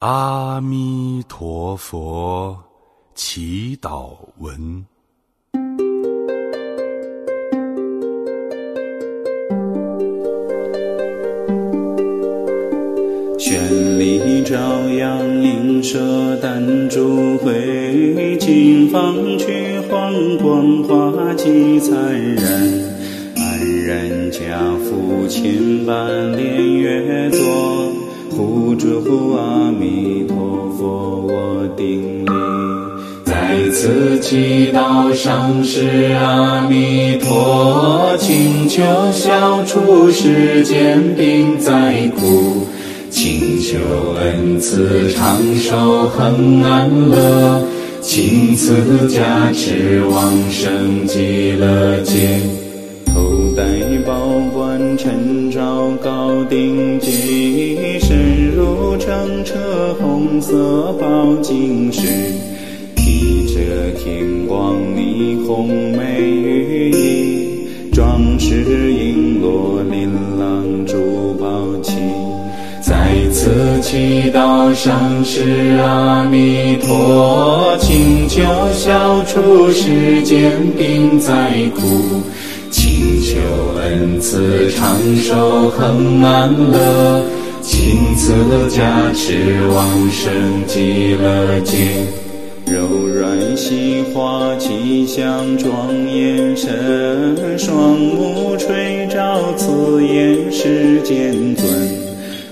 阿弥陀佛，祈祷文。绚丽朝阳映射丹珠慧，金方去黄光华气灿然。安然家父千般莲，护住阿弥陀佛我顶礼。在此祈祷上师阿弥陀，请求消除世间病灾苦。请求恩赐长寿恒安乐，请赐加持往生极乐界。头戴宝冠陈昭高顶髻，身如乘车红色宝金饰，披着天光霓虹美羽衣，装饰璎珞琳琅珠宝器。在此祈祷上师阿弥陀，请求消除世间病灾苦，请求恩赐长寿恒安乐，请赐加持往生极乐界。柔软细滑气象庄严身，双目垂照此眼世间尊。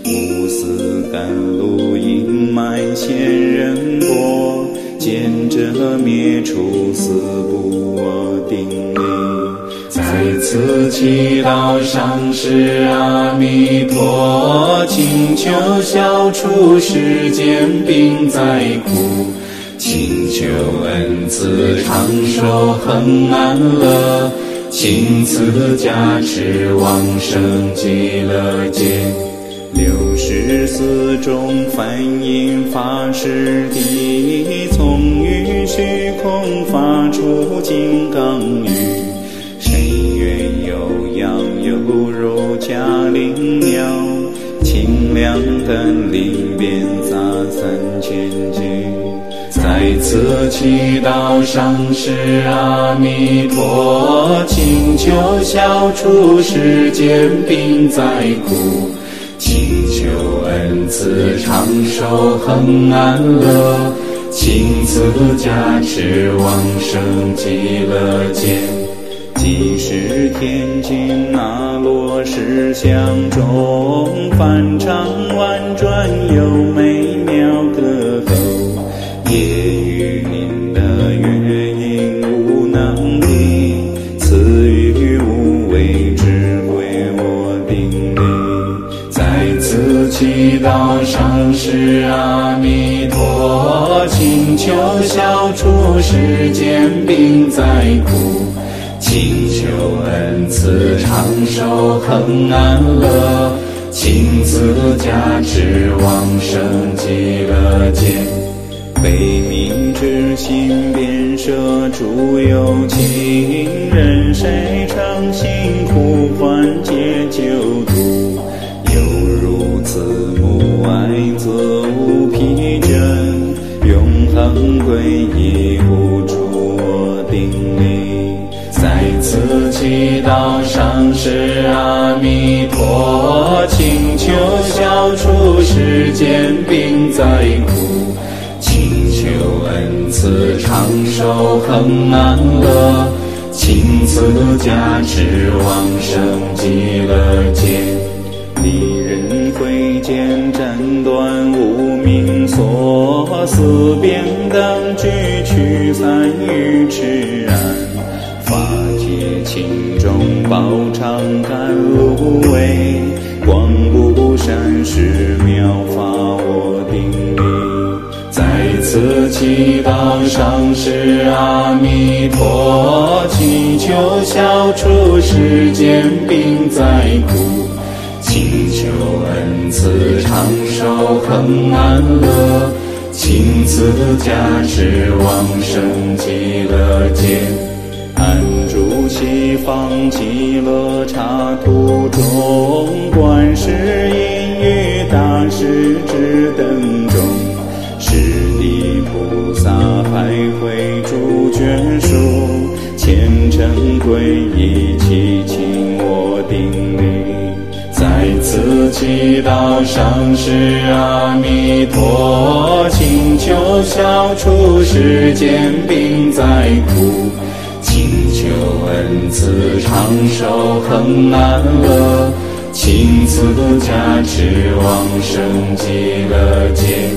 无私甘露盈满仙人波，见者灭除四不我定力。在此祈祷上师阿弥陀，请求消除世间病灾苦，请求恩赐长寿恒安乐，请赐加持往生极乐界。六十四种梵音法师地，从于虚空发出金刚语，嘉陵鸟，清凉甘霖遍洒三千句。在此祈祷上师阿弥陀，请求消除世间病灾苦。请求恩赐长寿恒安乐，请赐加持往生极乐界。即是天津那罗石像中，梵唱婉转又美妙歌喉。夜雨林的乐音无能力，赐予无畏智慧我顶礼。在此祈祷上师阿弥陀，请求消除世间病灾苦，恩赐长寿恒安乐，请赐加持往生极乐界。悲悯之心遍摄诸有情，任谁诚心呼唤皆救度。犹如慈母爱子无疲倦，永恒皈依无住我顶礼。此祈祷上师阿弥陀，请求消除世间病灾苦。请求恩赐长寿恒安乐，请赐加持往生极乐界。利人挥剑斩断无名锁，四边灯举驱散于痴然。法界轻重宝常甘露味，光不闪是妙法我顶礼。在此祈祷上师阿弥陀，祈求消除世间病灾苦，祈求恩赐长寿恒安乐，请赐加持往生极乐界。安住西方极茶土中观世音与大势至等中是地菩萨徘会诸眷属虔诚皈依七情我顶礼再次祈祷上师阿弥陀请求消除世间病灾苦。请求恩赐长寿恒安乐，请赐加持往生极乐界。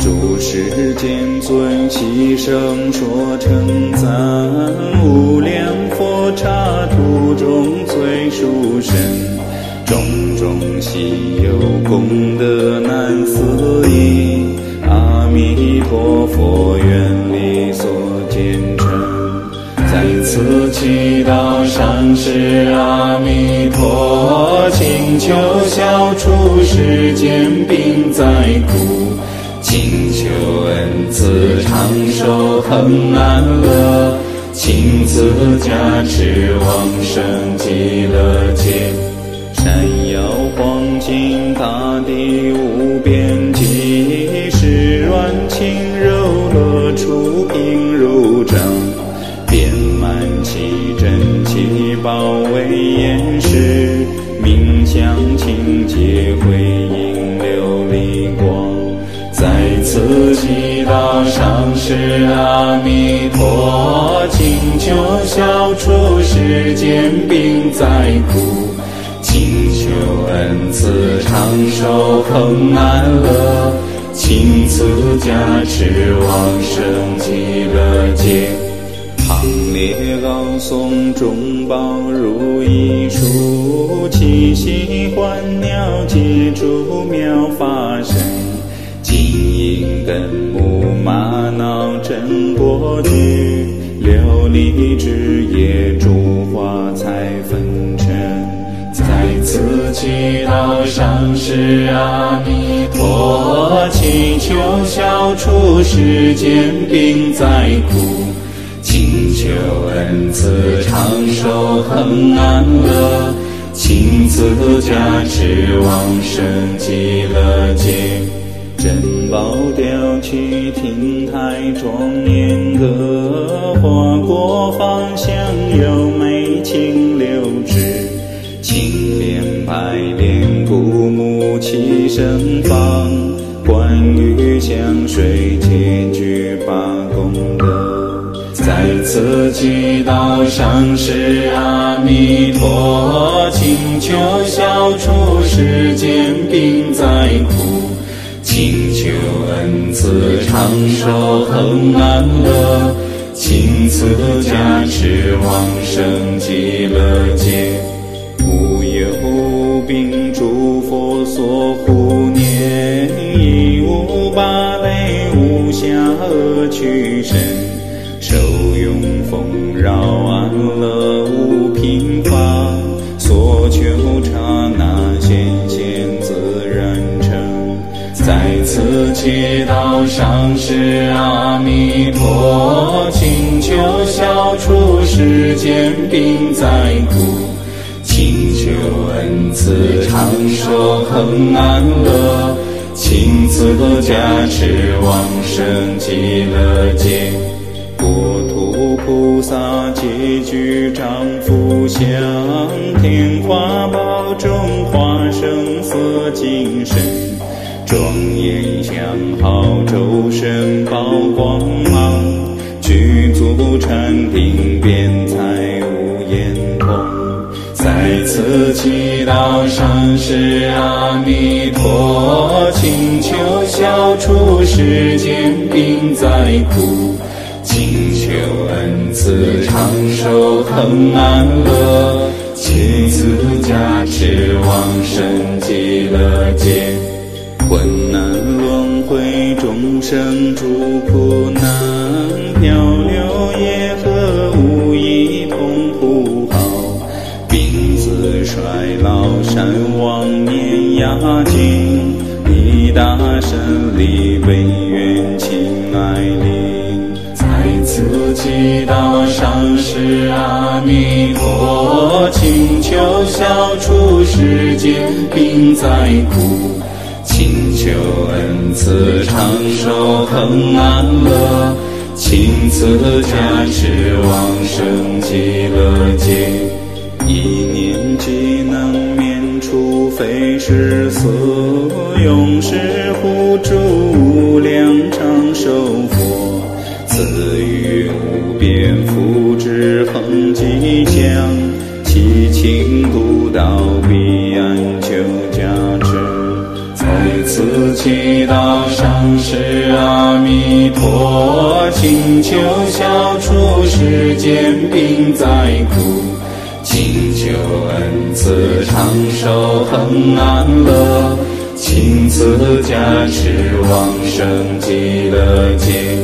诸世间尊牺牲说称赞，无量佛刹土中最殊胜。种种稀有功德难思议，阿弥陀佛愿此祈祷上师阿弥陀，请求消除世间病灾苦，请求恩赐长寿恒安乐，请赐加持往生极乐界。山摇黄金，大地无此祈祷上是阿弥陀，请求消除世间病灾苦。请求恩赐长寿恒安乐，请赐加持往生极乐界。行列高颂众宝如一处，七喜欢鸟皆诸妙法身，银根木玛瑙真果具，琉璃枝叶珠花彩纷尘。在此祈祷上师阿弥陀，祈求消除世间病灾苦，请求恩赐长寿恒安乐，请赐加持往生极乐界。珍宝雕曲亭台庄严歌，花果芳香优美清流枝。青莲白莲，古木齐盛放，观雨香水，皆具八功德。在此祈祷上师阿弥陀，请求消除世间病灾，此长寿恒安乐，请赐加持往生极乐界。无有病诸佛所护念，亦无芭蕾无暇恶趣身，受用丰饶安乐无贫乏，所求刹此祈祷上师阿弥陀，请求消除世间病灾苦。请求恩赐长寿恒安乐，请赐加持往生极乐界。国土菩萨皆具丈夫相，天花宝中化生色金身，庄严相好周身宝光芒，具足禅定辩才无言空。在此祈祷上师阿弥陀，请求消除世间病灾苦，请求恩赐长寿恒安乐，请赐加持往生极乐界。困难轮回众生诸苦难，漂流业和无一同护好。病死衰老善忘年压惊，一大神力悲愿亲爱灵。在此祈祷上师阿弥陀，请求消除世间病灾苦，请求恩赐长寿恒安乐，亲赐加持往生极乐界，一念即能免除非是色，永世护住无量长寿佛，赐予无边福智恒吉祥，祈请渡到彼岸。此祈祷上师阿弥陀，请求消除世间病灾苦，请求恩赐长寿恒安乐，请赐加持往生极乐界，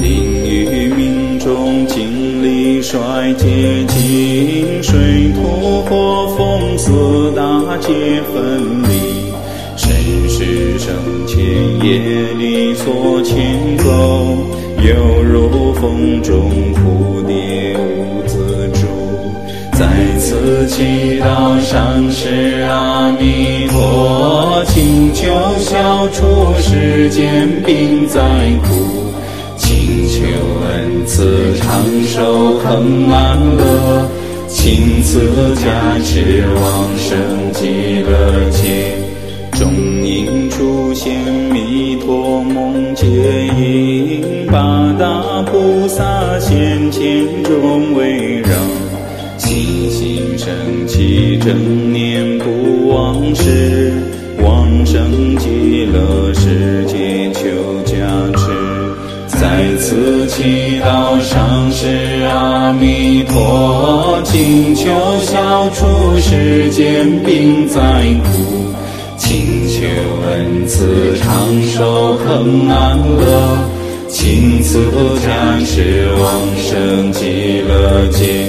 令于命中经历衰竭尽，水土火风四大皆分离。是生前业力所牵勾，犹如风中蝴蝶无自主。在此祈祷上师阿弥陀，请求消除世间病灾苦，请求恩赐长寿恒安乐，请赐加持往生极乐界。众因出现弥陀梦接引，八大菩萨现前中围绕，心心升起正念不忘失，往生极乐世界求加持。在此祈祷上师阿弥陀，请求消除世间病灾苦。请求恩赐长寿恒安乐，请赐加持往生极乐界。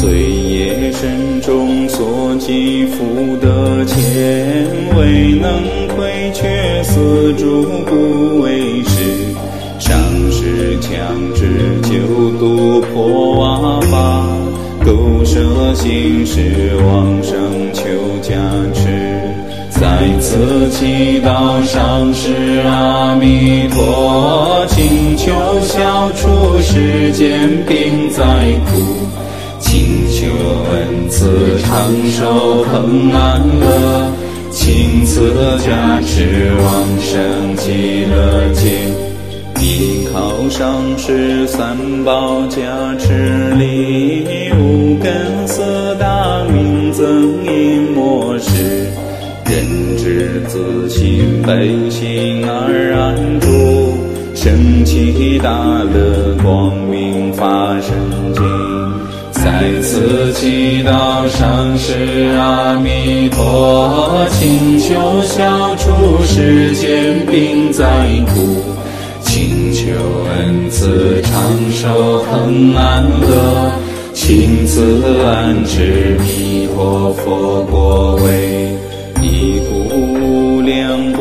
罪业深重所积福德浅，未能亏缺四诸不为事。上师强制救度破瓦法，勾舍心事往生求加持。在此祈祷上师阿弥陀，请求消除世间病灾苦，请求恩赐长寿恒安乐，请赐加持往生极乐界，依靠上师三宝加持力，自心本性而安住，升起大乐光明法身境。在此祈祷上师阿弥陀，请求消除世间病灾苦，请求恩赐长寿恒安乐，请赐安置弥陀佛国位。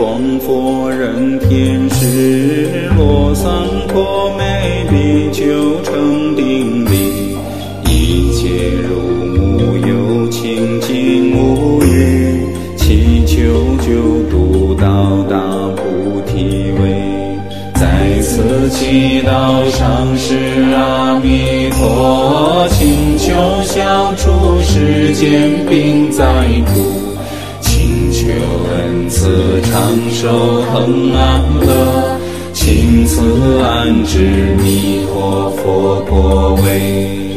一故无量光佛人天使，罗桑陀美比丘成定力，一切如母有清净无余，祈求救度到大菩提位。在此祈祷上师阿弥陀，请求消除世间病灾苦。此长寿恒安乐，请慈安置弥陀佛国威。